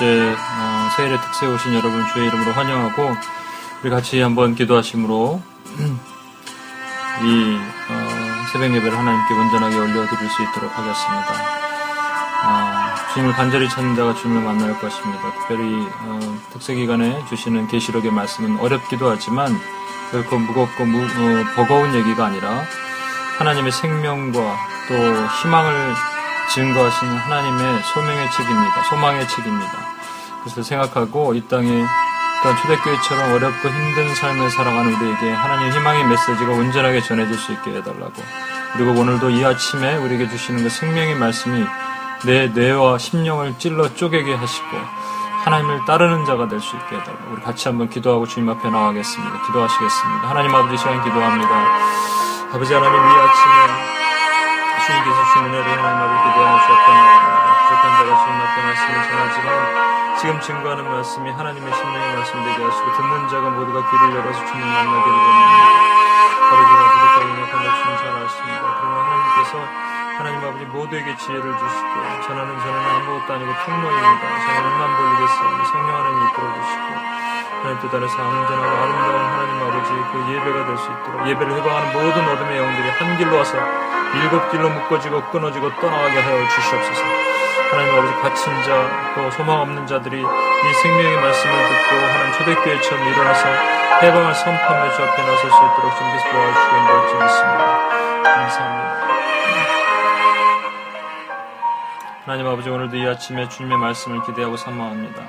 번째 어, 세일의 특세 오신 여러분 주의 이름으로 환영하고 우리 같이 한번 기도하심으로 이 어, 새벽 예배를 하나님께 온전하게 올려드릴 수 있도록 하겠습니다. 아, 주님을 간절히 찾는 자가 주님을 만날 것입니다. 특별히 어, 특세 기간에 주시는 계시록의 말씀은 어렵기도 하지만 결코 무겁고 무, 어, 버거운 얘기가 아니라 하나님의 생명과 또 희망을 증거하시는 하나님의 소명의 책입니다. 소망의 책입니다. 그래서 생각하고 이 땅에 또한 초대교회처럼 어렵고 힘든 삶을 살아가는 우리에게 하나님의 희망의 메시지가 온전하게 전해질 수 있게 해달라고 그리고 오늘도 이 아침에 우리에게 주시는 그 생명의 말씀이 내 뇌와 심령을 찔러 쪼개게 하시고 하나님을 따르는 자가 될 수 있게 해달라고 우리 같이 한번 기도하고 주님 앞에 나가겠습니다. 기도하시겠습니다. 하나님 아버지 시간 기도합니다. 아버지 하나님 이 아침에 주님께서 주신 은혜를 하나님 앞에 기대하는 주었던 부족한 자가 주님 앞에 말씀을 전하지만 지금 증거하는 말씀이 하나님의 심령의 말씀 되게 하시고 듣는 자가 모두가 귀를 열어서 주님 만나기를 원합니다. 아버지가 부족하고 약한 것 주님 잘 아십니다. 그러나 하나님께서 하나님 아버지 모두에게 지혜를 주시고 전하는 저는 아무것도 아니고 통로입니다. 저는 입만 벌리겠사오니 성령 하나님 이끌어 주시고 하나님 뜻 안에서 온전하고 아름다운 하나님 아버지 그 예배가 될 수 있도록 예배를 회방하는 모든 어둠의 영들이 한 길로 와서 일곱 길로 묶어지고 끊어지고 떠나가게 하여 주시옵소서. 하나님 아버지 갇힌 자, 또 소망 없는 자들이 이 생명의 말씀을 듣고 하나님 초대교회처럼 일어나서 해방을 선포하며 주 앞에 나설 수 있도록 준비해서 도와주시는 걸지 믿습니다. 감사합니다. 하나님 아버지 오늘도 이 아침에 주님의 말씀을 기대하고 사모합니다.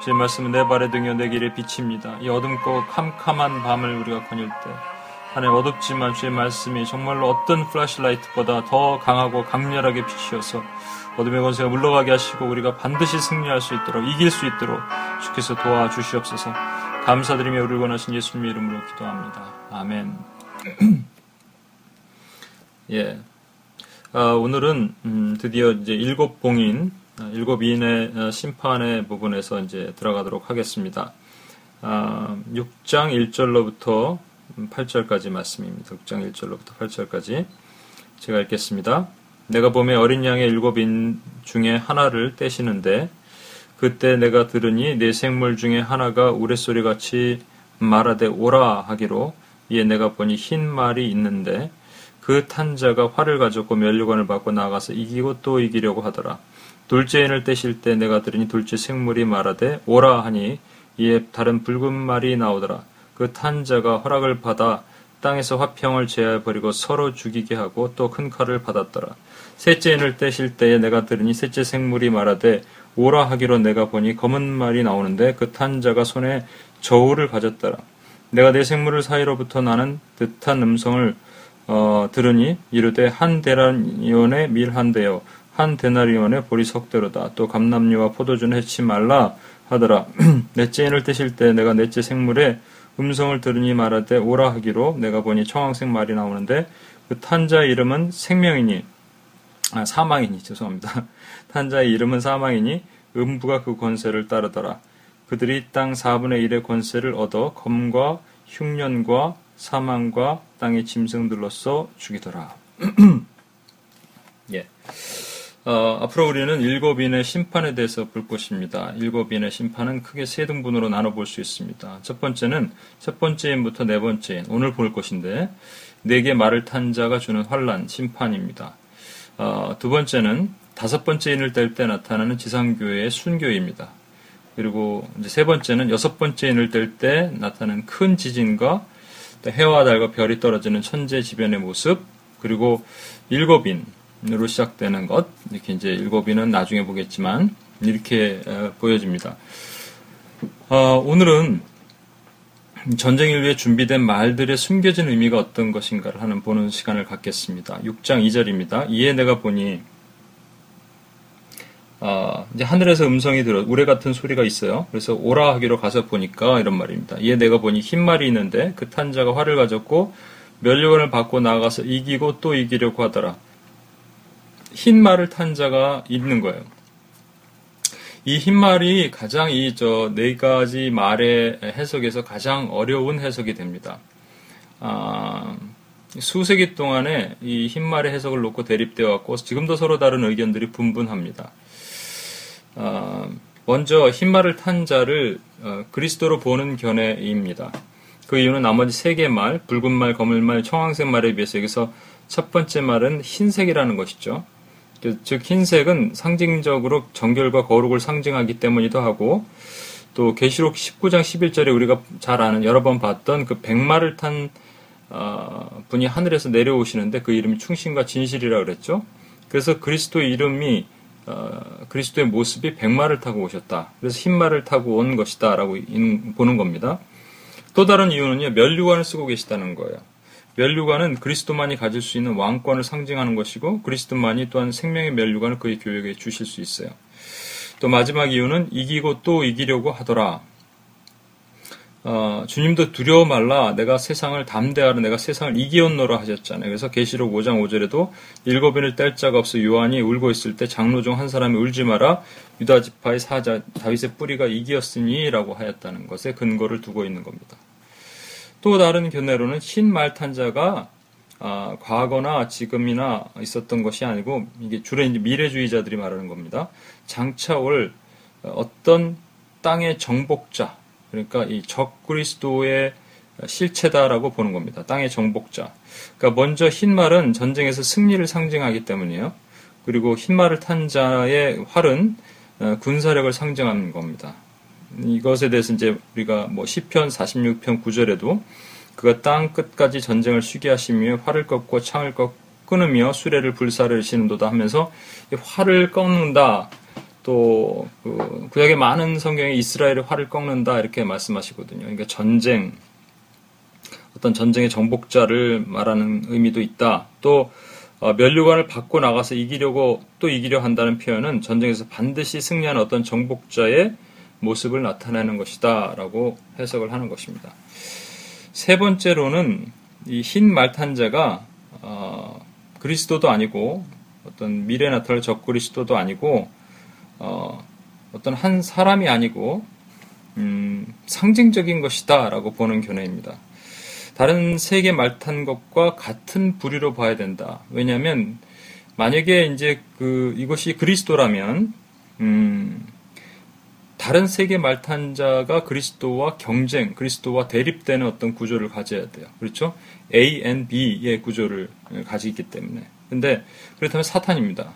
주의 말씀은 내 발의 등이요 내 길의 빛입니다. 이 어둠고 캄캄한 밤을 우리가 거닐 때 하나님 어둡지만 주의 말씀이 정말로 어떤 플래시라이트보다 더 강하고 강렬하게 비치어서 어둠의 권세가 물러가게 하시고 우리가 반드시 승리할 수 있도록 이길 수 있도록 주께서 도와주시옵소서 감사드리며 우리를 원하신 예수님의 이름으로 기도합니다. 아멘. 예. 아, 오늘은 음, 드디어 이제 일곱 봉인, 아, 일곱 인의 아, 심판의 부분에서 이제 들어가도록 하겠습니다. 아, 6장 1절로부터 8절까지 말씀입니다. 6장 1절로부터 8절까지 제가 읽겠습니다. 내가 봄에 어린 양의 일곱 인 중에 하나를 떼시는데 그때 내가 들으니 내 생물 중에 하나가 우레소리 같이 말하되 오라 하기로 이에 내가 보니 흰 말이 있는데 그 탄자가 활을 가졌고 면류관을 받고 나가서 이기고 또 이기려고 하더라. 둘째 인을 떼실 때 내가 들으니 둘째 생물이 말하되 오라 하니 이에 다른 붉은 말이 나오더라. 그 탄자가 허락을 받아 땅에서 화평을 제하버리고 서로 죽이게 하고 또 큰 칼을 받았더라. 셋째 인을 떼실 때에 내가 들으니 셋째 생물이 말하되 오라 하기로 내가 보니 검은 말이 나오는데 그 탄 자가 손에 저울을 가졌더라. 내가 내 생물을 사이로부터 나는 듯한 음성을 어, 들으니 이르되 한 데나리온의 밀한 대요. 한 데나리온의 보리 석대로다. 또 감남류와 포도주는 해치 말라 하더라. 넷째 인을 떼실 때 내가 넷째 생물에 음성을 들으니 말하되 오라 하기로 내가 보니 청황색 말이 나오는데 그 탄자의 이름은 생명이니 아 사망이니 죄송합니다. 탄자의 이름은 사망이니 음부가 그 권세를 따르더라. 그들이 땅 4분의 1의 권세를 얻어 검과 흉년과 사망과 땅의 짐승들로서 죽이더라. 예. 어, 앞으로 우리는 일곱인의 심판에 대해서 볼 것입니다. 일곱인의 심판은 크게 세 등분으로 나눠볼 수 있습니다. 첫 번째는 첫 번째인부터 네 번째인 오늘 볼 것인데 네개 말을 탄 자가 주는 환란 심판입니다. 어, 두 번째는 다섯 번째 인을 뗄 때 나타나는 지상교회의 순교입니다. 그리고 이제 세 번째는 여섯 번째 인을 뗄 때 나타나는 큰 지진과 해와 달과 별이 떨어지는 천재 지변의 모습 그리고 일곱인 으로 시작되는 것 이렇게 이제 일곱이는 나중에 보겠지만 이렇게 보여집니다. 어, 오늘은 전쟁을 위해 준비된 말들의 숨겨진 의미가 어떤 것인가를 하는 보는 시간을 갖겠습니다. 6장 2절입니다. 이에 내가 보니 어, 이제 하늘에서 음성이 들어 우레 같은 소리가 있어요. 그래서 오라 하기로 가서 보니까 이런 말입니다. 이에 내가 보니 흰 말이 있는데 그 탄자가 활을 가졌고 멸류관을 받고 나가서 이기고 또 이기려고 하더라. 흰 말을 탄 자가 있는 거예요. 이 흰 말이 가장 이 저 네 가지 말의 해석에서 가장 어려운 해석이 됩니다. 아, 수세기 동안에 이 흰 말의 해석을 놓고 대립되어 왔고 지금도 서로 다른 의견들이 분분합니다. 어, 먼저 흰말을 탄 자를 어, 그리스도로 보는 견해입니다. 그 이유는 나머지 세 개 말, 붉은 말, 검은 말, 청황색 말에 비해서 여기서 첫 번째 말은 흰색이라는 것이죠. 그, 즉 흰색은 상징적으로 정결과 거룩을 상징하기 때문이기도 하고 또 계시록 19장 11절에 우리가 잘 아는 여러 번 봤던 그 백마를 탄 어, 분이 하늘에서 내려오시는데 그 이름이 충신과 진실이라 고 그랬죠. 그래서 그리스도의 이름이 어, 그리스도의 모습이 백마를 타고 오셨다. 그래서 흰말을 타고 온 것이다라고 보는 겁니다. 또 다른 이유는요, 멸류관을 쓰고 계시다는 거예요. 멸류관은 그리스도만이 가질 수 있는 왕권을 상징하는 것이고 그리스도만이 또한 생명의 멸류관을 그의 교회에 주실 수 있어요. 또 마지막 이유는 이기고 또 이기려고 하더라. 어, 주님도 두려워 말라 내가 세상을 담대하라 내가 세상을 이기었노라 하셨잖아요. 그래서 계시록 5장 5절에도 일곱인을 뗄 자가 없어 요한이 울고 있을 때 장로 중 한 사람이 울지 마라 유다 지파의 사자 다윗의 뿌리가 이기었으니라고 하였다는 것에 근거를 두고 있는 겁니다. 또 다른 견해로는 흰 말탄자가 아, 과거나 지금이나 있었던 것이 아니고 이게 주로 이제 미래주의자들이 말하는 겁니다. 장차 올 어떤 땅의 정복자 그러니까 이 적그리스도의 실체다라고 보는 겁니다. 땅의 정복자. 그러니까 먼저 흰말은 전쟁에서 승리를 상징하기 때문이에요. 그리고 흰말을 탄 자의 활은 어, 군사력을 상징하는 겁니다. 이것에 대해서 이제 우리가 뭐 시편 46편 9절에도 그가 땅 끝까지 전쟁을 쉬게 하시며 활을 꺾고 창을 꺾 끊으며 수레를 불사르시는도다 하면서 활을 꺾는다 또 그 구약의 많은 성경에 이스라엘의 활을 꺾는다 이렇게 말씀하시거든요. 그러니까 전쟁 어떤 전쟁의 정복자를 말하는 의미도 있다. 또 어, 멸류관을 받고 나가서 이기려고 또 이기려 한다는 표현은 전쟁에서 반드시 승리하는 어떤 정복자의 모습을 나타내는 것이다 라고 해석을 하는 것입니다. 세 번째로는 이 흰 말탄자가 어, 그리스도도 아니고 어떤 미래 나타날 적그리스도도 아니고 어, 어떤 한 사람이 아니고 음, 상징적인 것이다 라고 보는 견해입니다. 다른 세계 말탄 것과 같은 부류로 봐야 된다. 왜냐하면 만약에 이제 그 이것이 그리스도라면 음, 다른 세계 말탄자가 그리스도와 경쟁, 그리스도와 대립되는 어떤 구조를 가져야 돼요. 그렇죠? A and B의 구조를 가지기 때문에. 근데 그렇다면 사탄입니다.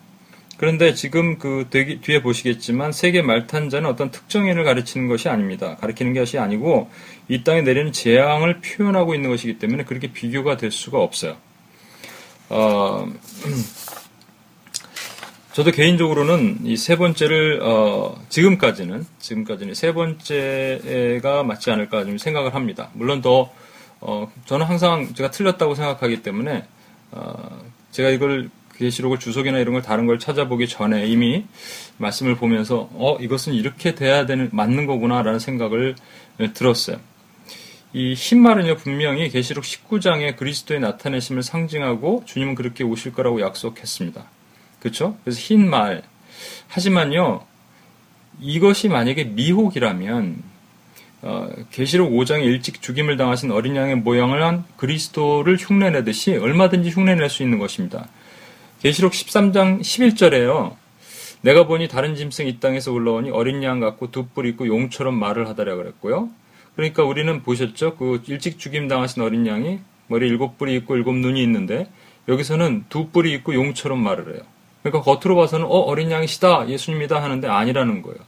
그런데 지금 그 뒤에 보시겠지만 세계 말탄자는 어떤 특정인을 가르치는 것이 아닙니다. 가르치는 것이 아니고 이 땅에 내리는 재앙을 표현하고 있는 것이기 때문에 그렇게 비교가 될 수가 없어요. 어, 저도 개인적으로는 이 세 번째를 어, 지금까지는 지금까지는 세 번째가 맞지 않을까 좀 생각을 합니다. 물론 더 어, 저는 항상 제가 틀렸다고 생각하기 때문에 어, 제가 이걸 계시록을 주석이나 이런 걸 다른 걸 찾아보기 전에 이미 말씀을 보면서 어 이것은 이렇게 돼야 되는 맞는 거구나라는 생각을 들었어요. 이 흰말은요 분명히 계시록 19장에 그리스도의 나타내심을 상징하고 주님은 그렇게 오실 거라고 약속했습니다. 그렇죠? 그래서 흰 말 하지만요 이것이 만약에 미혹이라면 어, 계시록 5장에 일찍 죽임을 당하신 어린 양의 모양을 한 그리스도를 흉내내듯이 얼마든지 흉내낼 수 있는 것입니다. 계시록 13장 11절에요. 내가 보니 다른 짐승이 이 땅에서 올라오니 어린 양 같고 두 뿔 있고 용처럼 말을 하더라 그랬고요. 그러니까 우리는 보셨죠? 그 일찍 죽임 당하신 어린 양이 머리 일곱 뿔이 있고 일곱 눈이 있는데 여기서는 두 뿔이 있고 용처럼 말을 해요. 그러니까 겉으로 봐서는 어 어린 양이시다 예수님이다 하는데 아니라는 거예요.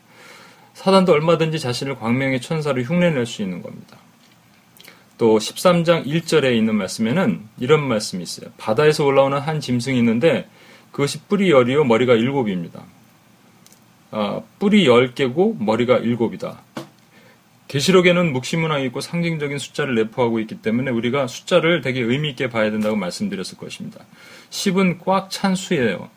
사단도 얼마든지 자신을 광명의 천사로 흉내낼 수 있는 겁니다. 또 13장 1절에 있는 말씀에는 이런 말씀이 있어요. 바다에서 올라오는 한 짐승이 있는데 그것이 뿔이 열이요 머리가 일곱입니다. 아, 뿔이 열 개고 머리가 일곱이다. 계시록에는 묵시문항이 있고 상징적인 숫자를 내포하고 있기 때문에 우리가 숫자를 되게 의미 있게 봐야 된다고 말씀드렸을 것입니다. 10은 꽉 찬 수예요.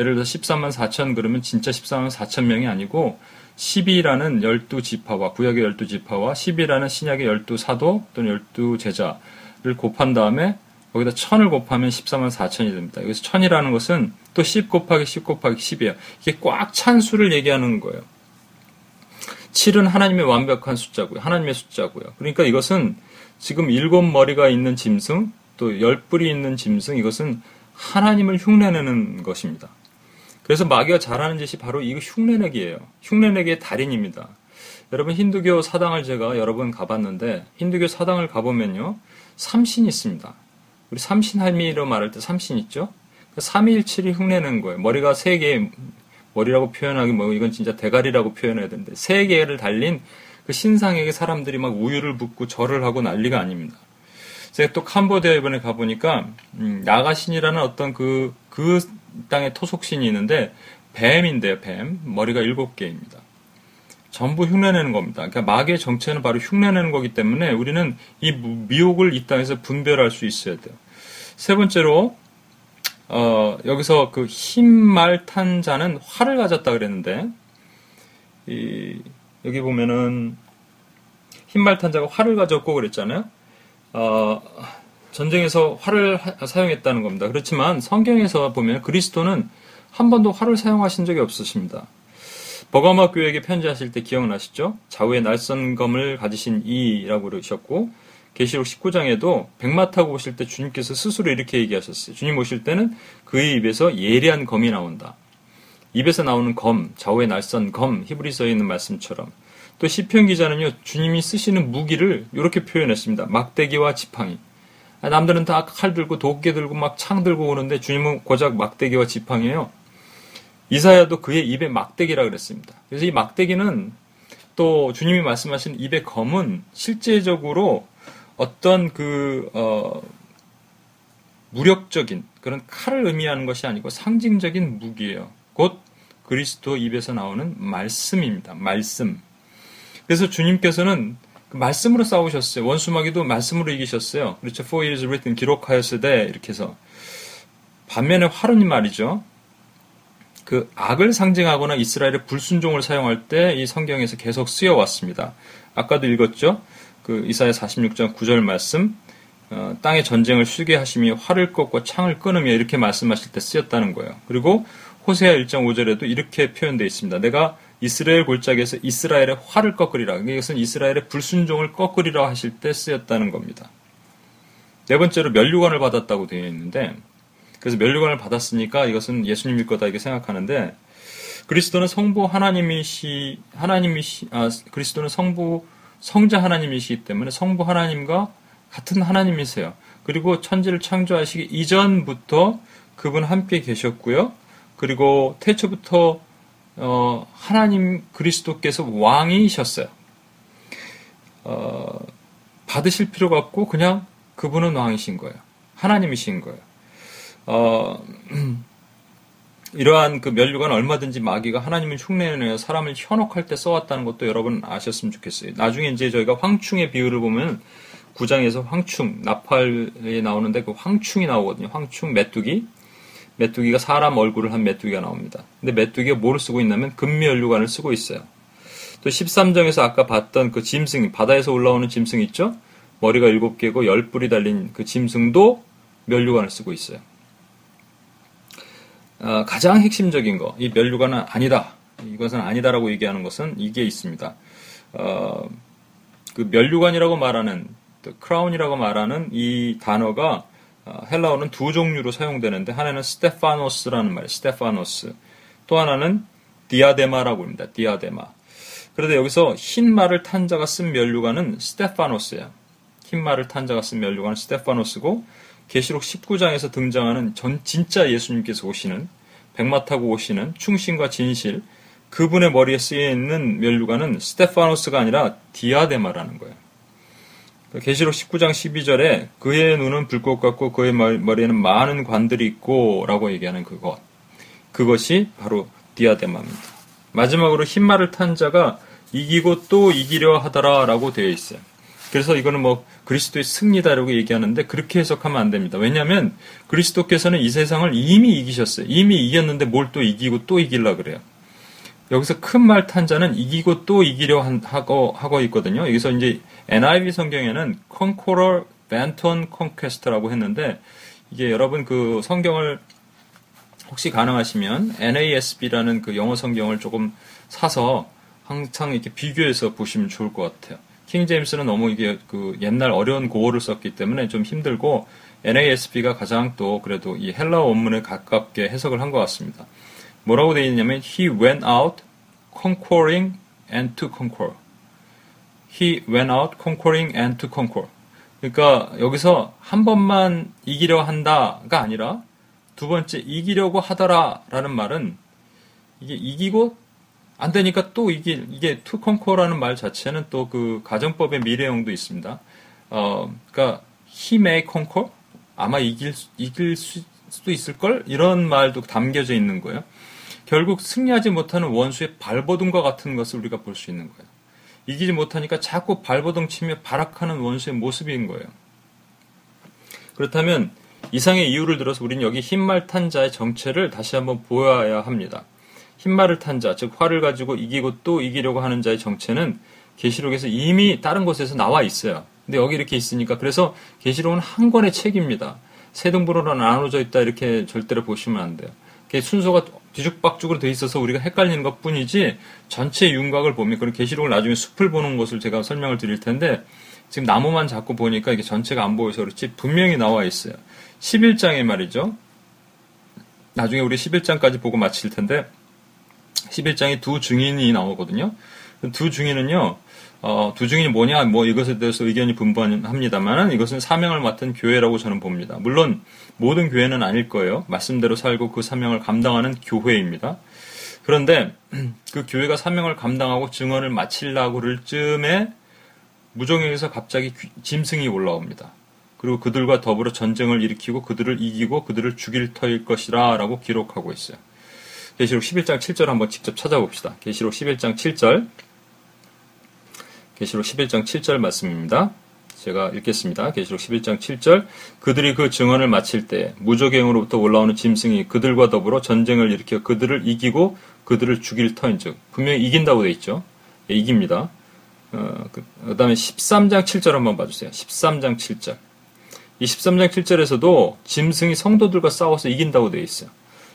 예를 들어 13만 4천 그러면 진짜 14만 4천 명이 아니고 10이라는 열두 지파와 구약의 열두 지파와 10이라는 신약의 열두 사도 또는 열두 제자를 곱한 다음에 거기다 천을 곱하면 14만 4천이 됩니다. 여기서 천이라는 것은 또 10 곱하기 10 곱하기 10이에요. 이게 꽉 찬 수를 얘기하는 거예요. 7은 하나님의 완벽한 숫자고요. 하나님의 숫자고요. 그러니까 이것은 지금 일곱 머리가 있는 짐승, 또 열 뿔이 있는 짐승, 이것은 하나님을 흉내내는 것입니다. 그래서 마귀가 잘하는 짓이 바로 이거 흉내내기예요. 흉내내기의 달인입니다. 여러분 힌두교 사당을 제가 여러 번 가봤는데 힌두교 사당을 가보면요 삼신이 있습니다. 우리 삼신할미로 말할 때 삼신 있죠? 그 삼일칠이 흉내내는 거예요. 머리가 세 개, 머리라고 표현하기 뭐 이건 진짜 대가리라고 표현해야 되는데 세 개를 달린 그 신상에게 사람들이 막 우유를 붓고 절을 하고 난리가 아닙니다. 제가 또 캄보디아 이번에 가보니까 음, 나가신이라는 어떤 그, 그 땅에 토속신이 있는데 뱀인데요, 뱀. 머리가 일곱 개입니다. 전부 흉내내는 겁니다. 그러니까 마귀의 정체는 바로 흉내내는 거기 때문에 우리는 이 미혹을 이 땅에서 분별할 수 있어야 돼요. 세 번째로 어, 여기서 그 흰말 탄 자는 활을 가졌다 그랬는데 이, 여기 보면은 흰말 탄 자가 활을 가졌고 그랬잖아요. 어, 전쟁에서 활을 하, 사용했다는 겁니다. 그렇지만 성경에서 보면 그리스도는 한 번도 활을 사용하신 적이 없으십니다. 버가마 교회에게 편지하실 때 기억나시죠? 좌우에 날선 검을 가지신 이라고 그러셨고 계시록 19장에도 백마 타고 오실 때 주님께서 스스로 이렇게 얘기하셨어요. 주님 오실 때는 그의 입에서 예리한 검이 나온다. 입에서 나오는 검, 좌우에 날선 검, 히브리서에 있는 말씀처럼 또 시편 기자는요 주님이 쓰시는 무기를 이렇게 표현했습니다. 막대기와 지팡이. 아, 남들은 다 칼 들고 도끼 들고 막 창 들고 오는데 주님은 고작 막대기와 지팡이에요. 이사야도 그의 입에 막대기라 그랬습니다. 그래서 이 막대기는 또 주님이 말씀하신 입의 검은 실제적으로 어떤 그 어, 무력적인 그런 칼을 의미하는 것이 아니고 상징적인 무기예요. 곧 그리스도 입에서 나오는 말씀입니다. 말씀. 그래서 주님께서는 그 말씀으로 싸우셨어요. 원수마귀도 말씀으로 이기셨어요. 그렇죠. For it is written 기록하였으되 이렇게 해서 반면에 활은 말이죠. 그 악을 상징하거나 이스라엘의 불순종을 사용할 때 이 성경에서 계속 쓰여 왔습니다. 아까도 읽었죠. 그 이사야 46장 9절 말씀 어, 땅의 전쟁을 쉬게 하시며 활을 꺾고 창을 끊으며 이렇게 말씀하실 때 쓰였다는 거예요. 그리고 호세아 1장 5절에도 이렇게 표현되어 있습니다. 내가 이스라엘 골짜기에서 이스라엘의 활을 꺾으리라. 이것은 이스라엘의 불순종을 꺾으리라 하실 때 쓰였다는 겁니다. 네 번째로 멸류관을 받았다고 되어 있는데 그래서 멸류관을 받았으니까 이것은 예수님일 거다 이렇게 생각하는데 그리스도는 성부 하나님이시 하나님이시 아 그리스도는 성부 성자 하나님이시기 때문에 성부 하나님과 같은 하나님이세요. 그리고 천지를 창조하시기 이전부터 그분 함께 계셨고요. 그리고 태초부터 어, 하나님 그리스도께서 왕이셨어요. 어, 받으실 필요가 없고 그냥 그분은 왕이신 거예요. 하나님이신 거예요. 어, 이러한 그 멸류관 얼마든지 마귀가 하나님을 흉내내어 사람을 현혹할 때 써왔다는 것도 여러분 아셨으면 좋겠어요. 나중에 이제 저희가 황충의 비유를 보면 구장에서 황충, 나팔에 나오는데 그 황충이 나오거든요. 황충, 메뚜기. 메뚜기가 사람 얼굴을 한 메뚜기가 나옵니다. 근데 메뚜기가 뭐를 쓰고 있냐면 금멸류관을 쓰고 있어요. 또 13장에서 아까 봤던 그 짐승, 바다에서 올라오는 짐승 있죠? 머리가 7개고 10뿔이 달린 그 짐승도 멸류관을 쓰고 있어요. 어, 가장 핵심적인 거, 이 멸류관은 아니다. 이것은 아니다라고 얘기하는 것은 이게 있습니다. 어, 그 면류관이라고 말하는, crown이라고 말하는 이 단어가 어, 헬라어는 두 종류로 사용되는데 하나는 스테파노스라는 말이에요. 스테파노스. 또 하나는 디아데마라고 합니다. 디아데마. 그런데 여기서 흰 말을 탄 자가 쓴 면류관은 스테파노스예요. 흰 말을 탄 자가 쓴 면류관은 스테파노스고 계시록 19장에서 등장하는 전 진짜 예수님께서 오시는 백마 타고 오시는 충신과 진실 그분의 머리에 쓰여 있는 멸류관은 스테파노스가 아니라 디아데마라는 거예요. 계시록 19장 12절에 그의 눈은 불꽃 같고 그의 머리에는 많은 관들이 있고라고 얘기하는 그것. 그것이 바로 디아데마입니다. 마지막으로 흰말을 탄 자가 이기고 또 이기려 하더라라고 되어 있어요. 그래서 이거는 뭐 그리스도의 승리다라고 얘기하는데 그렇게 해석하면 안 됩니다. 왜냐하면 그리스도께서는 이 세상을 이미 이기셨어요. 이미 이겼는데 뭘 또 이기고 또 이길라 그래요. 여기서 큰 말 탄 자는 이기고 또 이기려 하고, 하고 있거든요. 여기서 이제 NIV 성경에는 Conqueror Benton Conquest라고 했는데 이게 여러분 그 성경을 혹시 가능하시면 NASB라는 그 영어 성경을 조금 사서 항상 이렇게 비교해서 보시면 좋을 것 같아요. 킹 제임스는 너무 이게 그 옛날 어려운 고어를 썼기 때문에 좀 힘들고 NASB가 가장 또 그래도 이 헬라어 원문에 가깝게 해석을 한 것 같습니다. 뭐라고 되어 있냐면 he went out conquering and to conquer. he went out conquering and to conquer. 그러니까 여기서 한 번만 이기려 한다가 아니라 두 번째 이기려고 하더라라는 말은 이게 이기고 안 되니까 또 이게 이게 to conquer라는 말 자체는 또 그 가정법의 미래형도 있습니다. 어, 그러니까 he may conquer 아마 이길 이길 수도 있을 걸 이런 말도 담겨져 있는 거예요. 결국 승리하지 못하는 원수의 발버둥과 같은 것을 우리가 볼 수 있는 거예요. 이기지 못하니까 자꾸 발버둥 치며 발악하는 원수의 모습인 거예요. 그렇다면 이상의 이유를 들어서 우리는 여기 흰말 탄 자의 정체를 다시 한번 보아야 합니다. 흰말을 탄 자, 즉 활을 가지고 이기고 또 이기려고 하는 자의 정체는 계시록에서 이미 다른 곳에서 나와 있어요. 근데 여기 이렇게 있으니까 그래서 계시록은 한 권의 책입니다. 세 등분으로 나눠져 있다 이렇게 절대로 보시면 안 돼요. 순서가 뒤죽박죽으로 돼 있어서 우리가 헷갈리는 것 뿐이지 전체 윤곽을 보면 그런 계시록을 나중에 숲을 보는 것을 제가 설명을 드릴 텐데 지금 나무만 자꾸 보니까 이게 전체가 안 보여서 그렇지 분명히 나와 있어요. 11장에 말이죠. 나중에 우리 11장까지 보고 마칠 텐데 11장에 두 증인이 나오거든요. 두 증인은요. 어, 두 증인이 뭐냐, 뭐 이것에 대해서 의견이 분분합니다만 이것은 사명을 맡은 교회라고 저는 봅니다. 물론 모든 교회는 아닐 거예요. 말씀대로 살고 그 사명을 감당하는 교회입니다. 그런데 그 교회가 사명을 감당하고 증언을 마치려고 그럴 즈음에 무정에서 갑자기 짐승이 올라옵니다. 그리고 그들과 더불어 전쟁을 일으키고 그들을 이기고 그들을 죽일 터일 것이라 라고 기록하고 있어요. 계시록 11장 7절 한번 직접 찾아봅시다. 계시록 11장 7절 계시록 11장 7절 말씀입니다. 제가 읽겠습니다. 계시록 11장 7절 그들이 그 증언을 마칠 때 무적행으로부터 올라오는 짐승이 그들과 더불어 전쟁을 일으켜 그들을 이기고 그들을 죽일 터인즉 분명히 이긴다고 돼 있죠. 예, 이깁니다. 어, 그, 그 다음에 13장 7절 한번 봐주세요. 13장 7절 이 13장 7절에서도 짐승이 성도들과 싸워서 이긴다고 돼 있어요.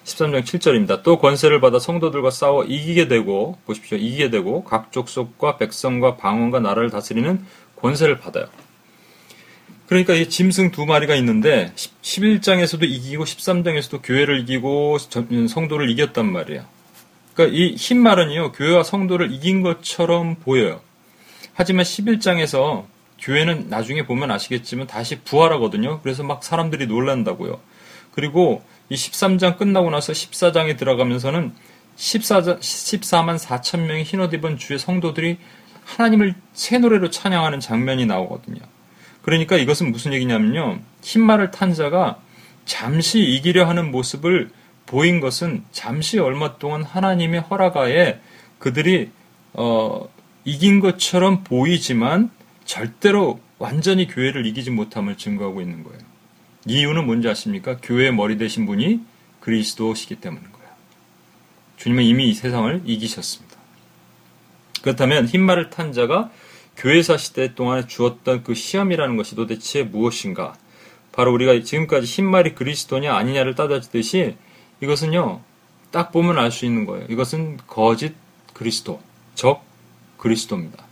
13장 7절입니다. 또 권세를 받아 성도들과 싸워 이기게 되고 보십시오. 이기게 되고 각 족속과 백성과 방언과 나라를 다스리는 권세를 받아요. 그러니까 이 짐승 두 마리가 있는데 11장에서도 이기고 13장에서도 교회를 이기고 성도를 이겼단 말이에요. 그러니까 이 흰 말은요. 교회와 성도를 이긴 것처럼 보여요. 하지만 11장에서 교회는 나중에 보면 아시겠지만 다시 부활하거든요. 그래서 막 사람들이 놀란다고요. 그리고 이 13장 끝나고 나서 14장에 들어가면서는 14, 14만 4천 명의 흰옷 입은 주의 성도들이 하나님을 새 노래로 찬양하는 장면이 나오거든요. 그러니까 이것은 무슨 얘기냐면요. 흰말을 탄 자가 잠시 이기려 하는 모습을 보인 것은 잠시 얼마 동안 하나님의 허락하에 그들이 어, 이긴 것처럼 보이지만 절대로 완전히 교회를 이기지 못함을 증거하고 있는 거예요. 이유는 뭔지 아십니까? 교회의 머리 되신 분이 그리스도시기 때문인 거예요. 주님은 이미 이 세상을 이기셨습니다. 그렇다면 흰말을 탄 자가 교회사 시대 동안에 주었던 그 시험이라는 것이 도대체 무엇인가? 바로 우리가 지금까지 흰말이 그리스도냐 아니냐를 따져듯이 이것은요, 딱 보면 알 수 있는 거예요. 이것은 거짓 그리스도, 적 그리스도입니다.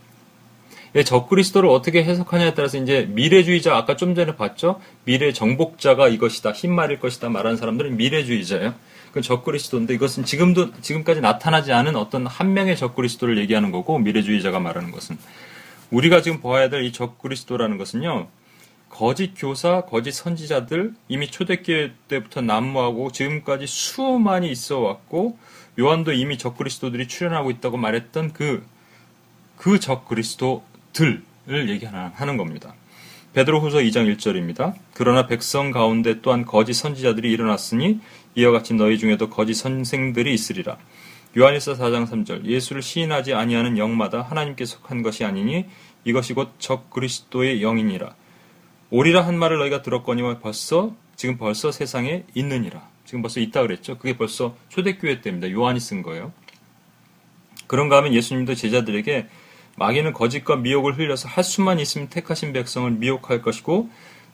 예, 적그리스도를 어떻게 해석하냐에 따라서 이제 미래주의자 아까 좀 전에 봤죠? 미래 정복자가 이것이다, 흰말일 것이다 말하는 사람들은 미래주의자예요. 그 적그리스도인데 이것은 지금도 지금까지 나타나지 않은 어떤 한 명의 적그리스도를 얘기하는 거고 미래주의자가 말하는 것은 우리가 지금 보아야 될 이 적그리스도라는 것은요. 거짓 교사, 거짓 선지자들 이미 초대교회 때부터 난무하고 지금까지 수많이 있어 왔고 요한도 이미 적그리스도들이 출현하고 있다고 말했던 그 그 적그리스도 들을 얘기하는 겁니다. 베드로후서 2장 1절입니다. 그러나 백성 가운데 또한 거짓 선지자들이 일어났으니 이와 같이 너희 중에도 거짓 선생들이 있으리라. 요한일서 4장 3절 예수를 시인하지 아니하는 영마다 하나님께 속한 것이 아니니 이것이 곧 적 그리스도의 영이니라. 오리라 한 말을 너희가 들었거니와 벌써 지금 벌써 세상에 있느니라. 지금 벌써 있다 그랬죠. 그게 벌써 초대교회 때입니다. 요한이 쓴 거예요. 그런가 하면 예수님도 제자들에게 마귀는 거짓과 미혹을 흘려서 할 수만 있으면 택하신 백성을 미혹할 것이고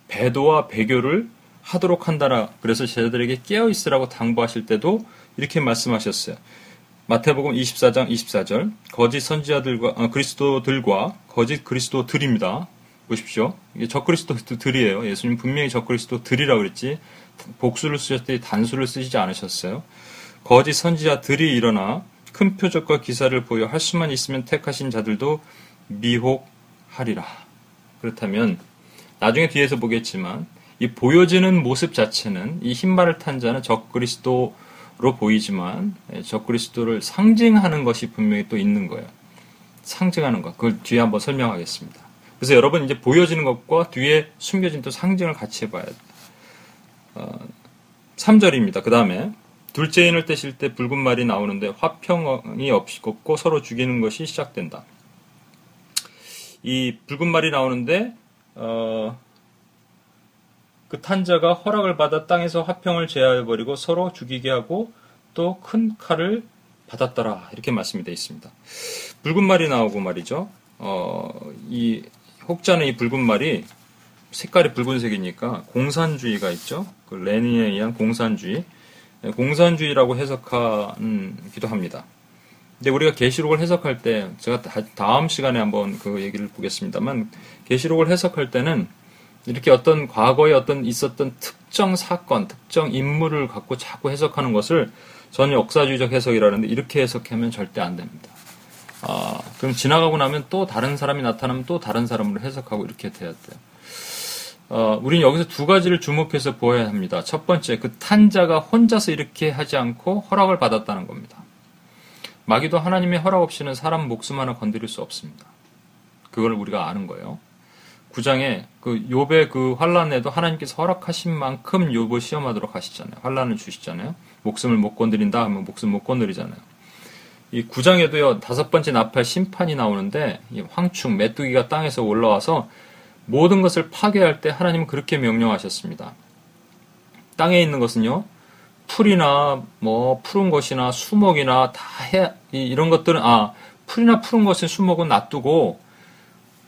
배도와 배교를 하도록 한다라. 그래서 제자들에게 깨어 있으라고 당부하실 때도 이렇게 말씀하셨어요. 마태복음 24장 24절 거짓 선지자들과 어, 그리스도들과 거짓 그리스도들입니다. 보십시오. 이게 적그리스도들이에요. 예수님 분명히 적그리스도들이라고 그랬지 복수를 쓰셨더니 단수를 쓰시지 않으셨어요. 거짓 선지자들이 일어나 큰 표적과 기사를 보여 할 수만 있으면 택하신 자들도 미혹하리라. 그렇다면 나중에 뒤에서 보겠지만 이 보여지는 모습 자체는 이 흰말을 탄 자는 적 그리스도로 보이지만 예, 적그리스도를 상징하는 것이 분명히 또 있는 거예요. 상징하는 것. 그걸 뒤에 한번 설명하겠습니다. 그래서 여러분 이제 보여지는 것과 뒤에 숨겨진 또 상징을 같이 해봐야 돼요. 어, 3절입니다. 그 다음에 둘째 인을 떼실 때 붉은 말이 나오는데 화평이 없이 고 서로 죽이는 것이 시작된다. 이 붉은 말이 나오는데 어, 그 탄자가 허락을 받아 땅에서 화평을 제하여 버리고 서로 죽이게 하고 또 큰 칼을 받았더라 이렇게 말씀이 되어 있습니다. 붉은 말이 나오고 말이죠. 어, 이 혹자는 이 붉은 말이 색깔이 붉은색이니까 공산주의가 있죠. 그 레닌에 의한 공산주의, 네, 공산주의라고 해석하기도 합니다. 근데 우리가 계시록을 해석할 때 제가 다음 시간에 한번 그 얘기를 보겠습니다만 계시록을 해석할 때는 이렇게 어떤 과거에 어떤 있었던 특정 사건, 특정 인물을 갖고 자꾸 해석하는 것을 저는 역사주의적 해석이라는데 이렇게 해석하면 절대 안 됩니다. 아, 그럼 지나가고 나면 또 다른 사람이 나타나면 또 다른 사람으로 해석하고 이렇게 돼야 돼요. 어, 우리는 여기서 두 가지를 주목해서 보아야 합니다. 첫 번째, 그 탄자가 혼자서 이렇게 하지 않고 허락을 받았다는 겁니다. 마귀도 하나님의 허락 없이는 사람 목숨 하나 건드릴 수 없습니다. 그걸 우리가 아는 거예요. 9장에 그 욥의 그 환란에도 하나님께서 허락하신 만큼 욥을 시험하도록 하시잖아요. 환란을 주시잖아요. 목숨을 못 건드린다 하면 목숨 못 건드리잖아요. 이 9장에도요 다섯 번째 나팔 심판이 나오는데 황충 메뚜기가 땅에서 올라와서 모든 것을 파괴할 때 하나님은 그렇게 명령하셨습니다. 땅에 있는 것은요 풀이나 뭐 푸른 것이나 수목이나 다 해 이런 것들은 아 풀이나 푸른 것은 수목은 놔두고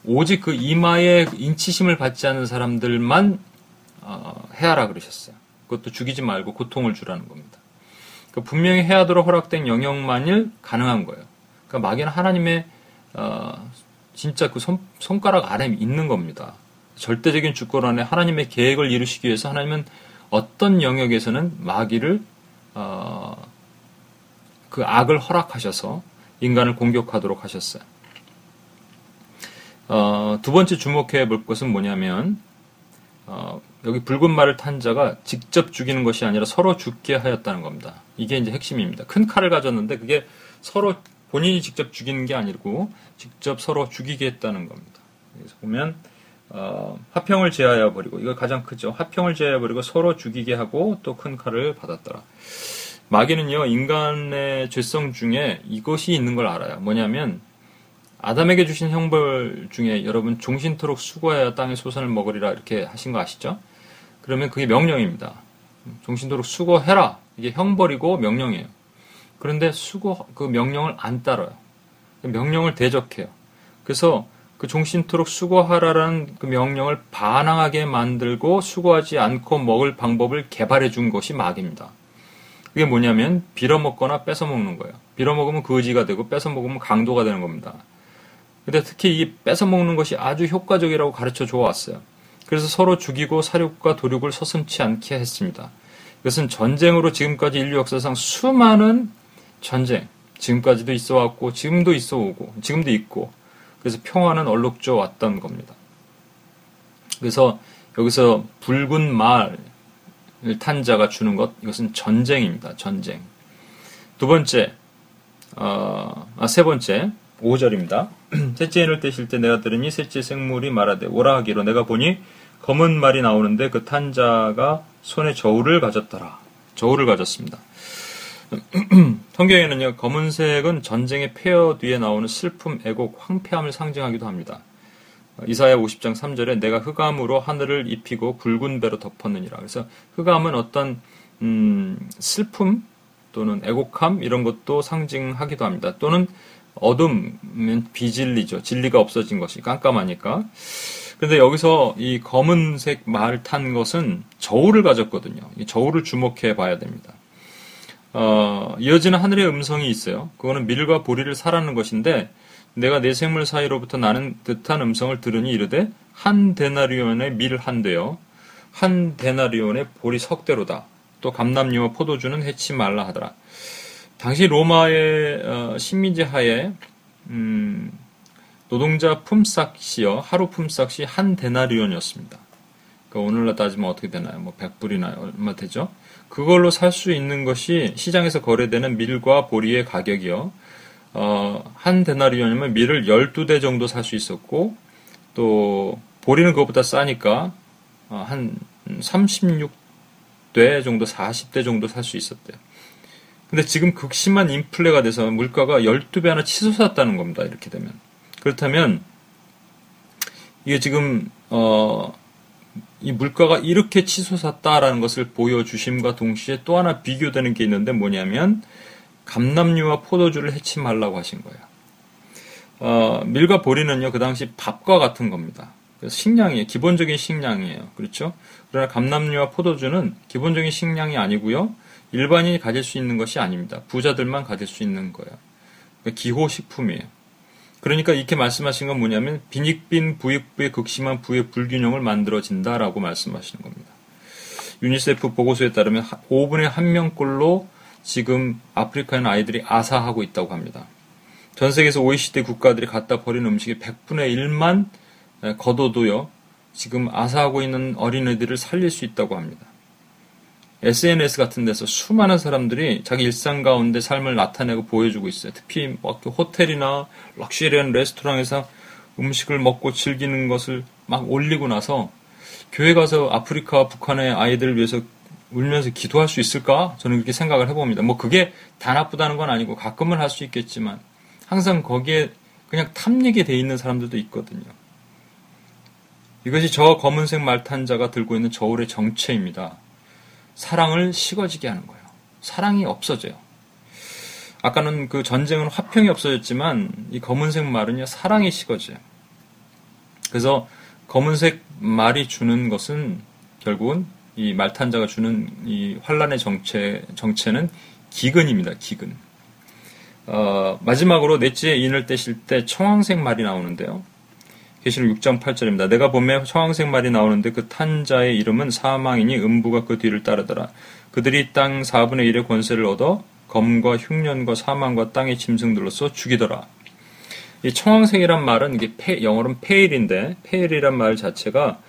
오직 그 이마에 인치심을 받지 않는 사람들만 어, 해하라 그러셨어요. 그것도 죽이지 말고 고통을 주라는 겁니다. 그 분명히 해하도록 허락된 영역만일 가능한 거예요. 그러니까 마귀는 하나님의 어, 진짜 그 손, 손가락 아래 있는 겁니다. 절대적인 주권 안에 하나님의 계획을 이루시기 위해서 하나님은 어떤 영역에서는 마귀를 어, 그 악을 허락하셔서 인간을 공격하도록 하셨어요. 어, 두 번째 주목해 볼 것은 뭐냐면 어, 여기 붉은 말을 탄 자가 직접 죽이는 것이 아니라 서로 죽게 하였다는 겁니다. 이게 이제 핵심입니다. 큰 칼을 가졌는데 그게 서로 본인이 직접 죽이는 게 아니고 직접 서로 죽이게 했다는 겁니다. 그래서 보면 어, 화평을 제하여 버리고 이거 가장 크죠. 화평을 제하여 버리고 서로 죽이게 하고 또 큰 칼을 받았더라. 마귀는요 인간의 죄성 중에 이것이 있는 걸 알아요. 뭐냐면 아담에게 주신 형벌 중에 여러분 종신토록 수고하여 땅의 소산을 먹으리라 이렇게 하신 거 아시죠? 그러면 그게 명령입니다. 종신토록 수고해라. 이게 형벌이고 명령이에요. 그런데 수고 그 명령을 안 따라요. 명령을 대적해요. 그래서 그 종신토록 수고하라라는 그 명령을 반항하게 만들고 수고하지 않고 먹을 방법을 개발해 준 것이 마귀입니다. 그게 뭐냐면 빌어먹거나 뺏어먹는 거예요. 빌어먹으면 거지가 되고 뺏어먹으면 강도가 되는 겁니다. 근데 특히 이 뺏어 먹는 것이 아주 효과적이라고 가르쳐 줘 왔어요. 그래서 서로 죽이고 사륙과 도륙을 서슴치 않게 했습니다. 이것은 전쟁으로 지금까지 인류 역사상 수많은 전쟁, 지금까지도 있어 왔고, 지금도 있어 오고, 지금도 있고, 그래서 평화는 얼룩져 왔던 겁니다. 그래서 여기서 붉은 말을 탄 자가 주는 것, 이것은 전쟁입니다. 전쟁. 두 번째, 어, 아, 세 번째, 5절입니다. 셋째 인을 떼실 때 내가 들으니 셋째 생물이 말하되 오라 하기로 내가 보니 검은 말이 나오는데 그 탄자가 손에 저울을 가졌더라. 저울을 가졌습니다. 성경에는요, 검은색은 전쟁의 폐허 뒤에 나오는 슬픔, 애곡, 황폐함을 상징하기도 합니다. 이사야 50장 3절에 내가 흑암으로 하늘을 입히고 붉은 배로 덮었느니라. 그래서 흑암은 어떤 음, 슬픔 또는 애곡함 이런 것도 상징하기도 합니다. 또는 어둠은 비진리죠. 진리가 없어진 것이 깜깜하니까. 근데 여기서 이 검은색 말 탄 것은 저울을 가졌거든요. 이 저울을 주목해 봐야 됩니다. 어, 이어지는 하늘의 음성이 있어요. 그거는 밀과 보리를 사라는 것인데 내가 내 생물 사이로부터 나는 듯한 음성을 들으니 이르되 한 데나리온의 밀 한 대요. 한 데나리온의 보리 석 대로다. 또 감남류와 포도주는 해치 말라 하더라. 당시 로마의 어, 식민지 하에 음, 노동자 품삯이요 하루 품삯이 한 데나리온이었습니다. 그러니까 오늘날 따지면 어떻게 되나요? 뭐 100불이나 얼마 되죠? 그걸로 살 수 있는 것이 시장에서 거래되는 밀과 보리의 가격이요. 어, 한 데나리온이면 밀을 12대 정도 살 수 있었고 또 보리는 그것보다 싸니까 어, 한 36대 정도 40대 정도 살 수 있었대요. 근데 지금 극심한 인플레가 돼서 물가가 12배 하나 치솟았다는 겁니다. 이렇게 되면. 그렇다면 이게 지금 어, 이 물가가 이렇게 치솟았다라는 것을 보여주심과 동시에 또 하나 비교되는 게 있는데 뭐냐면 감남류와 포도주를 해치 말라고 하신 거예요. 어, 밀과 보리는요 그 당시 밥과 같은 겁니다. 식량이에요. 기본적인 식량이에요. 그렇죠? 그러나 감남류와 포도주는 기본적인 식량이 아니고요. 일반인이 가질 수 있는 것이 아닙니다. 부자들만 가질 수 있는 거예요. 그러니까 기호식품이에요. 그러니까 이렇게 말씀하신 건 뭐냐면 빈익빈 부익부의 극심한 부의 불균형을 만들어진다라고 말씀하시는 겁니다. 유니세프 보고서에 따르면 5분의 1명꼴로 지금 아프리카의 아이들이 아사하고 있다고 합니다. 전 세계에서 OECD 국가들이 갖다 버린 음식의 100분의 1만 걷어도요, 지금 아사하고 있는 어린애들을 살릴 수 있다고 합니다. SNS 같은 데서 수많은 사람들이 자기 일상 가운데 삶을 나타내고 보여주고 있어요. 특히 뭐 호텔이나 럭셔리한 레스토랑에서 음식을 먹고 즐기는 것을 막 올리고 나서 교회 가서 아프리카, 북한의 아이들을 위해서 울면서 기도할 수 있을까? 저는 그렇게 생각을 해봅니다. 뭐 그게 다 나쁘다는 건 아니고 가끔은 할 수 있겠지만 항상 거기에 그냥 탐닉이 돼 있는 사람들도 있거든요. 이것이 저 검은색 말탄자가 들고 있는 저울의 정체입니다. 사랑을 식어지게 하는 거예요. 사랑이 없어져요. 아까는 그 전쟁은 화평이 없어졌지만 이 검은색 말은요 사랑이 식어져요. 그래서 검은색 말이 주는 것은 결국은 이 말탄자가 주는 이 환란의 정체 정체는 기근입니다. 기근. 어, 마지막으로 넷째 인을 떼실 때 청황색 말이 나오는데요. 계시록 6장 8절입니다. 내가 봄에 청황색 말이 나오는데 그 탄자의 이름은 사망이니 음부가 그 뒤를 따르더라. 그들이 땅 4분의 1의 권세를 얻어 검과 흉년과 사망과 땅의 짐승들로서 죽이더라. 이 청황색이란 말은 이게 페, 영어로는 pale인데 pale이란 말 자체가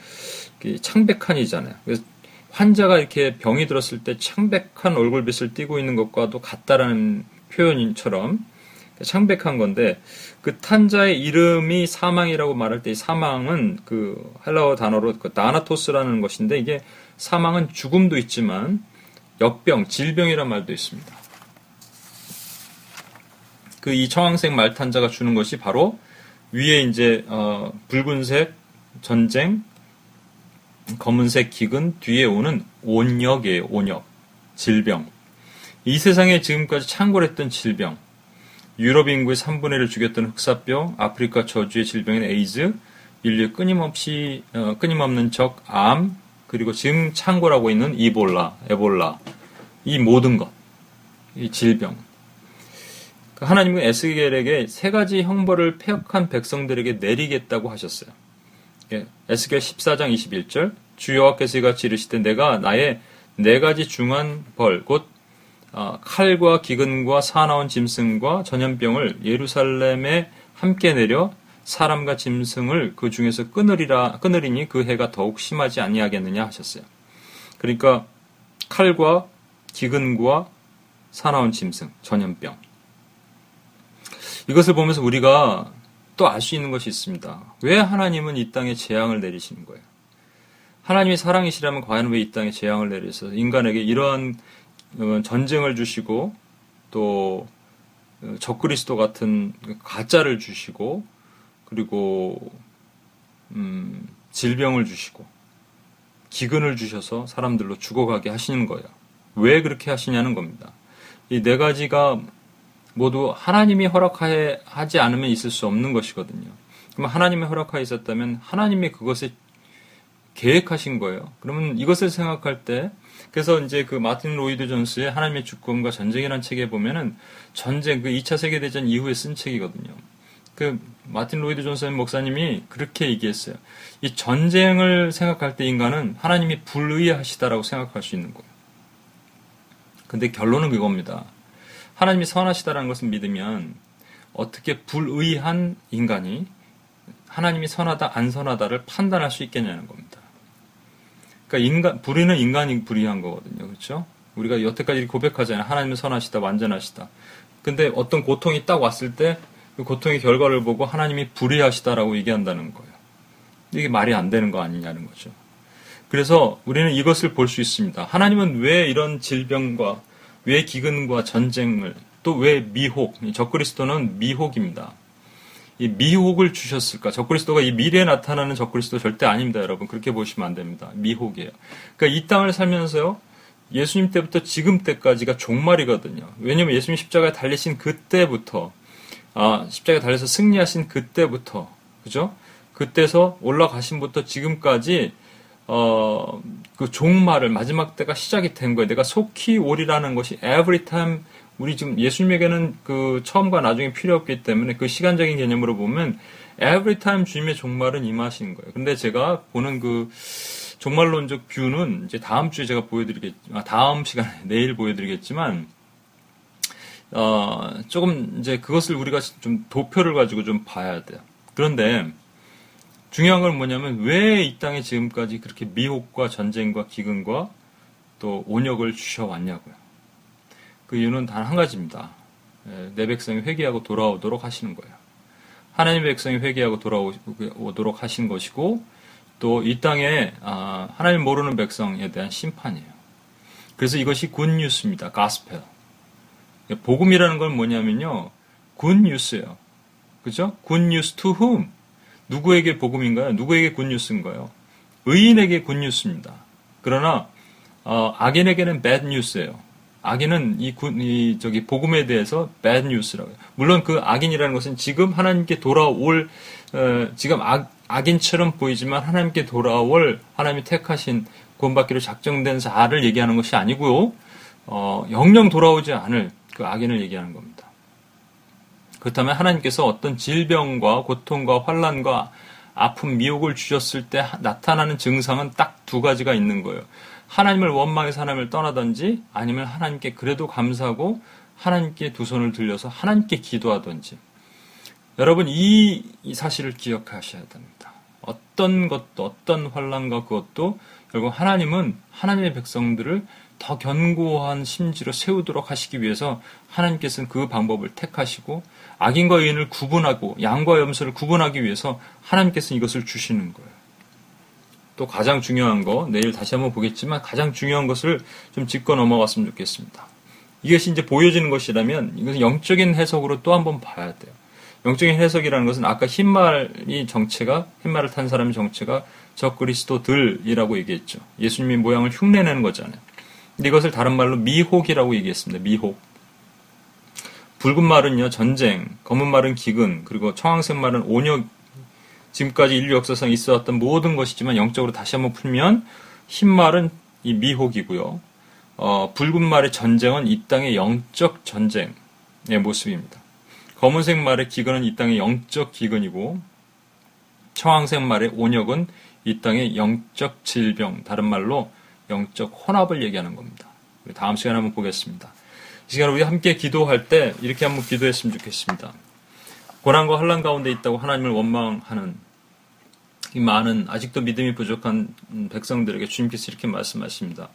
창백한이잖아요. 그래서 환자가 이렇게 병이 들었을 때 창백한 얼굴빛을 띠고 있는 것과도 같다라는 표현처럼 창백한 건데 그 탄자의 이름이 사망이라고 말할 때 사망은 그 헬라어 단어로 그 타나토스라는 것인데 이게 사망은 죽음도 있지만 역병, 질병이란 말도 있습니다. 그 이 청황색 말탄자가 주는 것이 바로 위에 이제 어 붉은색 전쟁, 검은색 기근 뒤에 오는 온역이에요. 온역, 질병. 이 세상에 지금까지 창궐했던 질병, 유럽 인구의 3분의 1을 죽였던 흑사병, 아프리카 저주의 질병인 에이즈, 인류 끊임없이 어, 끊임없는 적 암, 그리고 지금 창궐하고 있는 이볼라, 에볼라, 이 모든 것, 이 질병. 그 하나님은 에스겔에게 세 가지 형벌을 폐역한 백성들에게 내리겠다고 하셨어요. 예, 에스겔 14장 21절 주 여호와께서 이같이 이르시되 내가 나의 네 가지 중한 벌, 곧 어, 칼과 기근과 사나운 짐승과 전염병을 예루살렘에 함께 내려 사람과 짐승을 그 중에서 끊으리라 끊으리니 그 해가 더욱 심하지 아니하겠느냐 하셨어요. 그러니까 칼과 기근과 사나운 짐승, 전염병. 이것을 보면서 우리가 또 알 수 있는 것이 있습니다. 왜 하나님은 이 땅에 재앙을 내리시는 거예요? 하나님이 사랑이시라면 과연 왜 이 땅에 재앙을 내리셔서 인간에게 이러한 어, 전쟁을 주시고 또 어, 적그리스도 같은 가짜를 주시고 그리고 음, 질병을 주시고 기근을 주셔서 사람들로 죽어가게 하시는 거예요. 왜 그렇게 하시냐는 겁니다. 이 네 가지가 모두 하나님이 허락하지 않으면 있을 수 없는 것이거든요. 그럼 하나님의 허락하에 있었다면 하나님의 그것을 계획하신 거예요. 그러면 이것을 생각할 때 그래서 이제 그 마틴 로이드 존스의 하나님의 주권과 전쟁이라는 책에 보면은 전쟁 그 2차 세계 대전 이후에 쓴 책이거든요. 그 마틴 로이드 존스 목사님이 그렇게 얘기했어요. 이 전쟁을 생각할 때 인간은 하나님이 불의하시다라고 생각할 수 있는 거예요. 근데 결론은 그겁니다. 하나님이 선하시다라는 것을 믿으면 어떻게 불의한 인간이 하나님이 선하다 안 선하다를 판단할 수 있겠냐는 겁니다. 그러니까 인간 불의는 인간이 불의한 거거든요. 그렇죠? 우리가 여태까지 고백하잖아요. 하나님은 선하시다, 완전하시다. 근데 어떤 고통이 딱 왔을 때 그 고통의 결과를 보고 하나님이 불의하시다라고 얘기한다는 거예요. 이게 말이 안 되는 거 아니냐는 거죠. 그래서 우리는 이것을 볼 수 있습니다. 하나님은 왜 이런 질병과 왜 기근과 전쟁을 또 왜 미혹, 적그리스도는 미혹입니다. 이 미혹을 주셨을까? 적그리스도가 이 미래에 나타나는 적그리스도 절대 아닙니다, 여러분. 그렇게 보시면 안 됩니다. 미혹이에요. 그러니까 이 땅을 살면서요. 예수님 때부터 지금 때까지가 종말이거든요. 왜냐하면 예수님 십자가에 달리신 그때부터 아, 십자가에 달려서 승리하신 그때부터 그죠? 그때서 올라가신부터 지금까지 어, 그 종말을 마지막 때가 시작이 된 거예요. 내가 속히 오리라는 것이 every time 우리 지금 예수님에게는 그 처음과 나중에 필요 없기 때문에 그 시간적인 개념으로 보면 every time 주님의 종말은 임하시는 거예요. 근데 제가 보는 그 종말론적 뷰는 이제 다음 주에 제가 보여드리겠, 아, 다음 시간에 내일 보여드리겠지만, 어, 조금 이제 그것을 우리가 좀 도표를 가지고 좀 봐야 돼요. 그런데 중요한 건 뭐냐면 왜 이 땅에 지금까지 그렇게 미혹과 전쟁과 기근과 또 온역을 주셔왔냐고요. 그 이유는 단 한 가지입니다. 예, 내 백성이 회개하고 돌아오도록 하시는 거예요. 하나님의 백성이 회개하고 돌아오도록 하신 것이고 또 이 땅에 아, 하나님 모르는 백성에 대한 심판이에요. 그래서 이것이 good news입니다. Gospel. 복음이라는 건 뭐냐면요. Good news예요. 그죠? Good news to whom? 누구에게 복음인가요? 누구에게 good news인가요? 의인에게 good news입니다. 그러나 어, 악인에게는 bad news예요. 악인은 이, 군, 이 저기 복음에 대해서 bad news라고요. 물론 그 악인이라는 것은 지금 하나님께 돌아올 어, 지금 악, 악인처럼 보이지만 하나님께 돌아올 하나님이 택하신 구원받기로 작정된 자를 얘기하는 것이 아니고요. 어, 영영 돌아오지 않을 그 악인을 얘기하는 겁니다. 그렇다면 하나님께서 어떤 질병과 고통과 환란과 아픔, 미혹을 주셨을 때 나타나는 증상은 딱 두 가지가 있는 거예요. 하나님을 원망해서 하나님을 떠나든지 아니면 하나님께 그래도 감사하고 하나님께 두 손을 들려서 하나님께 기도하든지 여러분 이, 이 사실을 기억하셔야 됩니다. 어떤 것도 어떤 환란과 그것도 결국 하나님은 하나님의 백성들을 더 견고한 심지로 세우도록 하시기 위해서 하나님께서는 그 방법을 택하시고 악인과 의인을 구분하고 양과 염소를 구분하기 위해서 하나님께서는 이것을 주시는 거예요. 또 가장 중요한 거 내일 다시 한번 보겠지만 가장 중요한 것을 좀 짚고 넘어갔으면 좋겠습니다. 이것이 이제 보여지는 것이라면 이것은 영적인 해석으로 또 한번 봐야 돼요. 영적인 해석이라는 것은 아까 흰말이 정체가 흰말을 탄 사람의 정체가 적 그리스도들이라고 얘기했죠. 예수님의 모양을 흉내내는 거잖아요. 근데 이것을 다른 말로 미혹이라고 얘기했습니다. 미혹. 붉은 말은요 전쟁, 검은 말은 기근, 그리고 청황색 말은 온역. 지금까지 인류 역사상 있어왔던 모든 것이지만 영적으로 다시 한번 풀면 흰 말은 이 미혹이고요. 어, 붉은 말의 전쟁은 이 땅의 영적 전쟁의 모습입니다. 검은색 말의 기근은 이 땅의 영적 기근이고 청황색 말의 온역은 이 땅의 영적 질병, 다른 말로 영적 혼합을 얘기하는 겁니다. 다음 시간에 한번 보겠습니다. 이 시간 우리 함께 기도할 때 이렇게 한번 기도했으면 좋겠습니다. 고난과 환란 가운데 있다고 하나님을 원망하는 이 많은 아직도 믿음이 부족한 백성들에게 주님께서 이렇게 말씀하십니다.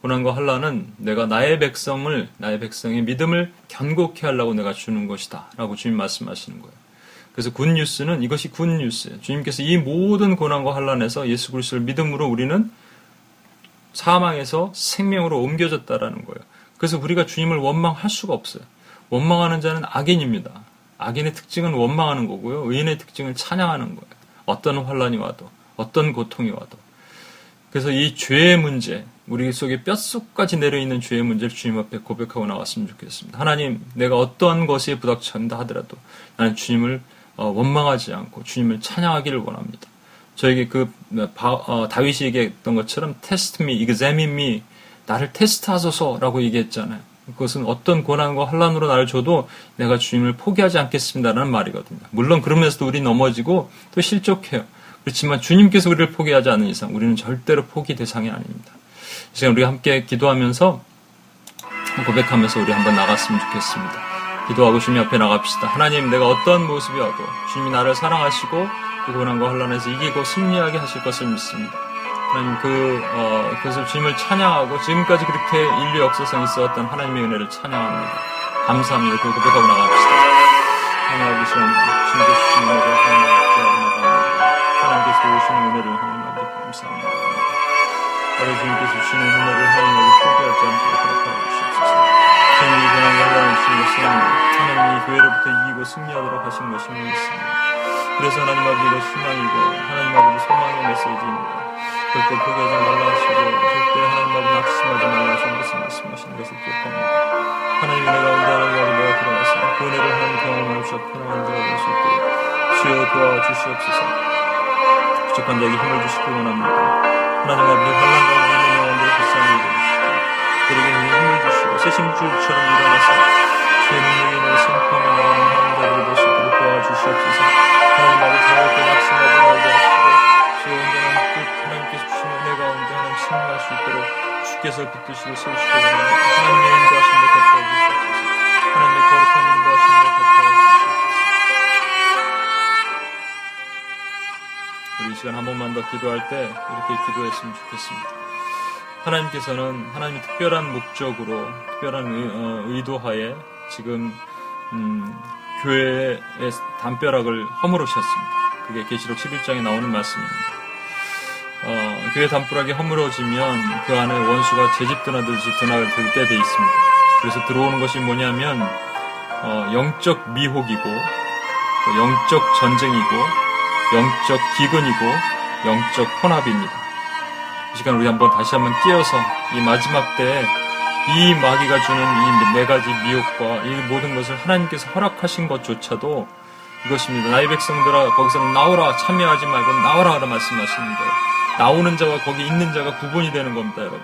고난과 환란은 내가 나의 백성을 나의 백성의 믿음을 견고케 하려고 내가 주는 것이다라고 주님 말씀하시는 거예요. 그래서 good news는 이것이 good news예요. 주님께서 이 모든 고난과 환란에서 예수 그리스도를 믿음으로 우리는 사망에서 생명으로 옮겨졌다라는 거예요. 그래서 우리가 주님을 원망할 수가 없어요. 원망하는 자는 악인입니다. 악인의 특징은 원망하는 거고요. 의인의 특징은 찬양하는 거예요. 어떤 환란이 와도, 어떤 고통이 와도. 그래서 이 죄의 문제, 우리 속에 뼛속까지 내려있는 죄의 문제를 주님 앞에 고백하고 나왔으면 좋겠습니다. 하나님, 내가 어떠한 것에 부닥친다 하더라도 나는 주님을 어, 원망하지 않고 주님을 찬양하기를 원합니다. 저에게 그 어, 다윗이 얘기했던 것처럼 테스트 미, examine me, 나를 테스트하소서라고 얘기했잖아요. 그것은 어떤 고난과 환란으로 나를 줘도 내가 주님을 포기하지 않겠습니다라는 말이거든요. 물론 그러면서도 우리 넘어지고 또 실족해요. 그렇지만 주님께서 우리를 포기하지 않는 이상 우리는 절대로 포기 대상이 아닙니다. 이 시간 우리가 함께 기도하면서 고백하면서 우리 한번 나갔으면 좋겠습니다. 기도하고 주님 앞에 나갑시다. 하나님 내가 어떤 모습이 와도 주님이 나를 사랑하시고 그 고난과 혼란에서 이기고 승리하게 하실 것을 믿습니다. 하나님 그 어, 그래서 주님을 찬양하고 지금까지 그렇게 인류 역사상 있어왔던 하나님의 은혜를 찬양합니다. 감사합니다. 그 고백하고 나갑시다. 하나님 아버지 주님께 주신 은혜를 하나님 나갑니다. 하나님께서 오시는 은혜를 하나님 아버지 감사합니다. 아버지 주님께서 주시는 은혜를 하나님 아버지 포기하지 않도록 허락하여 주시옵소서. 주님이 혼란을 주신 것은 하나님이 교회로부터 이기고 승리하도록 하신 것이 믿습니다. 그래서 하나님 아버지가 희망이고 하나님 아버지 소망의 메시지입니다. 절대 포기하지 말라 하시고 절대 하나님 아버지 낙심하지 말라 하시는 것을 말씀하시는 것을 기억합니다. 하나님의 은혜 가운데 하나님 내가 들어가서 그 은혜를 하나님 경험하여 주셔 편안한 데가 될수 있도록 주여 도와주시옵소서 부족한 자에게 힘을 주시기 원합니다. 하나님 아버지 환란 가운데 있는 영혼들을 불쌍히 여겨주시고 그에게 힘을 주시고 새심줄처럼 일어나서 주의 능력에 내가 선포하며 나가는 하나님 자들이 될수 있도록 도와주시옵소서 하나님 아버지 절대 낙심하지 말게 하시고 주의 온전한 승리할 수 있도록 주께서 붙드시고 세우시기 바랍니다. 하나님의 인도하심을 덮어 주시옵소서. 하나님의 거룩한 인도하심을 덮어 주시옵소서. 우리 이 시간 한 번만 더 기도할 때 이렇게 기도했으면 좋겠습니다. 하나님께서는 하나님의 특별한 목적으로 특별한 의, 어, 도하에 지금 음, 교회의 담벼락을 허물으셨습니다. 그게 계시록 11장에 나오는 말씀입니다. 어, 교회 담벼락이 허물어지면 그 안에 원수가 제 집 드나들듯이 드나들 때 돼 있습니다. 그래서 들어오는 것이 뭐냐면 어, 영적 미혹이고 영적 전쟁이고 영적 기근이고 영적 혼합입니다. 이 시간 우리 한번 다시 한번 뛰어서 이 마지막 때에 이 마귀가 주는 이 네 가지 미혹과 이 모든 것을 하나님께서 허락하신 것조차도 이것입니다. 나의 백성들아 거기서 나오라 참여하지 말고 나오라 하라 말씀하시는데 나오는 자와 거기 있는 자가 구분이 되는 겁니다, 여러분.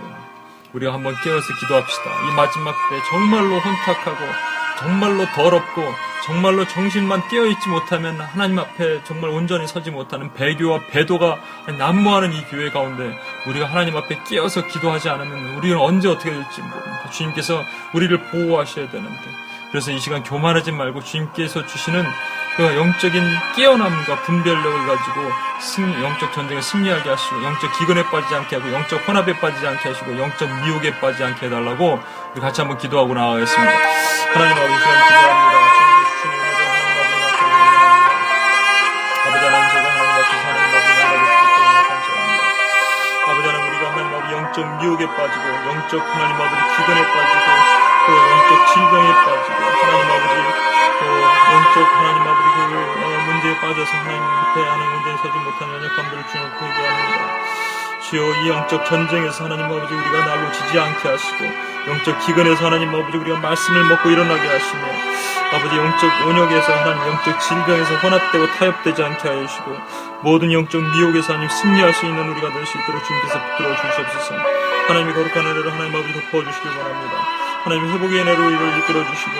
우리가 한번 깨어서 기도합시다. 이 마지막 때 정말로 혼탁하고 정말로 더럽고 정말로 정신만 깨어있지 못하면 하나님 앞에 정말 온전히 서지 못하는 배교와 배도가 난무하는 이 교회 가운데 우리가 하나님 앞에 깨어서 기도하지 않으면 우리는 언제 어떻게 될지 모릅니다. 주님께서 우리를 보호하셔야 되는데 그래서 이 시간 교만하지 말고 주님께서 주시는 그 영적인 깨어남과 분별력을 가지고 승리, 영적 전쟁에 승리하게 하시고 영적 기근에 빠지지 않게 하고 영적 혼합에 빠지지 않게 하시고 영적 미혹에 빠지지 않게 해달라고 우리 같이 한번 기도하고 나가겠습니다. 하나님 아버지 시간 기도합니다. 영적 미혹에 빠지고 영적 하나님 아버지 기근에 빠지고 또 영적 질병에 빠지고 주여 이 영적 전쟁에서 하나님 아버지 우리가 날로 지지 않게 하시고 영적 기근에서 하나님 아버지 우리가 말씀을 먹고 일어나게 하시며 아버지 영적 온역에서 하나님 영적 질병에서 혼합되고 타협되지 않게 하여 주시고 모든 영적 미혹에서 하나님 승리할 수 있는 우리가 될 수 있도록 주님께서 붙들어 주시옵소서. 하나님의 거룩한 은혜를 하나님 아버지 덮어주시길 바랍니다. 하나님 회복의 은혜로 이를 이끌어 주시고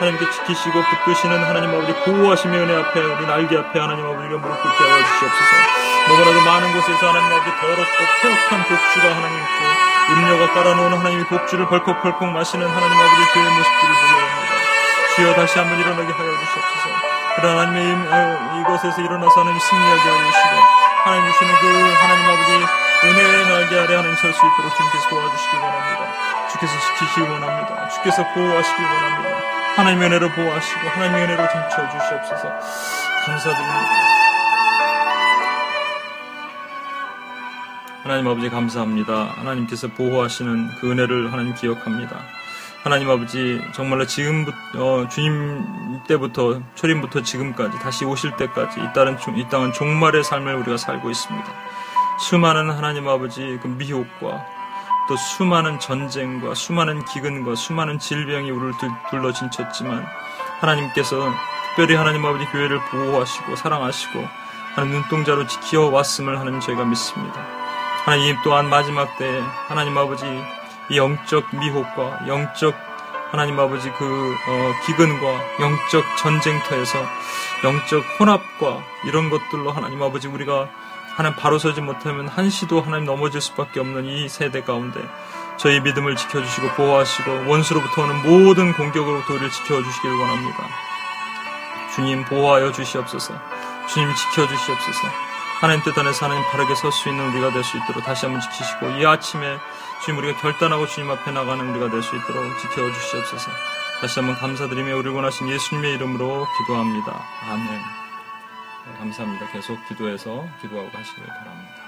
하나님께 지키시고 붙드시는 하나님 아버지 보호하시며 은혜 앞에 우리 날개 앞에 하나님 아버지가 무릎 꿇게 하여 주시옵소서 너무나도 많은 곳에서 하나님 아버지 더럽고 폐역한 독주가 하나님 있고 음료가 깔아놓은 하나님의 독주를 벌컥벌컥 마시는 하나님 아버지 교의 모습들을 보게 합니다. 주여 다시 한번 일어나게 하여 주시옵소서. 그런 하나님의 어, 이곳에서 일어나서 하나님 승리하게 하여 주시고 하나님 주시는 그 하나님 아버지 은혜의 날개 아래 하나님 설 수 있도록 주님께서 도와주시기 원합니다. 주께서 지키시기 원합니다. 주께서 보호하시기 원합니다. 하나님의 은혜로 보호하시고 하나님의 은혜로 등쳐 주시옵소서. 감사드립니다. 하나님 아버지 감사합니다. 하나님께서 보호하시는 그 은혜를 하나님 기억합니다. 하나님 아버지 정말로 지금부터 어, 주님 때부터 초림부터 지금까지 다시 오실 때까지 이 땅은 이 땅은 종말의 삶을 우리가 살고 있습니다. 수많은 하나님 아버지 그 미혹과 또 수많은 전쟁과 수많은 기근과 수많은 질병이 우리를 둘러 진쳤지만 하나님께서 특별히 하나님 아버지 교회를 보호하시고 사랑하시고 하나님 눈동자로 지켜왔음을 하는 저희가 믿습니다. 하나님 또한 마지막 때에 하나님 아버지 이 영적 미혹과 영적 하나님 아버지 그 어, 기근과 영적 전쟁터에서 영적 혼합과 이런 것들로 하나님 아버지 우리가 하나님 바로 서지 못하면 한시도 하나님 넘어질 수밖에 없는 이 세대 가운데 저희 믿음을 지켜주시고 보호하시고 원수로부터 오는 모든 공격으로부터 우리를 지켜주시길 원합니다. 주님 보호하여 주시옵소서. 주님 지켜주시옵소서. 하나님 뜻 안에서 하나님 바르게 설 수 있는 우리가 될 수 있도록 다시 한번 지키시고 이 아침에 주님 우리가 결단하고 주님 앞에 나가는 우리가 될 수 있도록 지켜주시옵소서. 다시 한번 감사드리며 우리를 원하신 예수님의 이름으로 기도합니다. 아멘. 네, 감사합니다. 계속 기도해서 기도하고 가시길 바랍니다.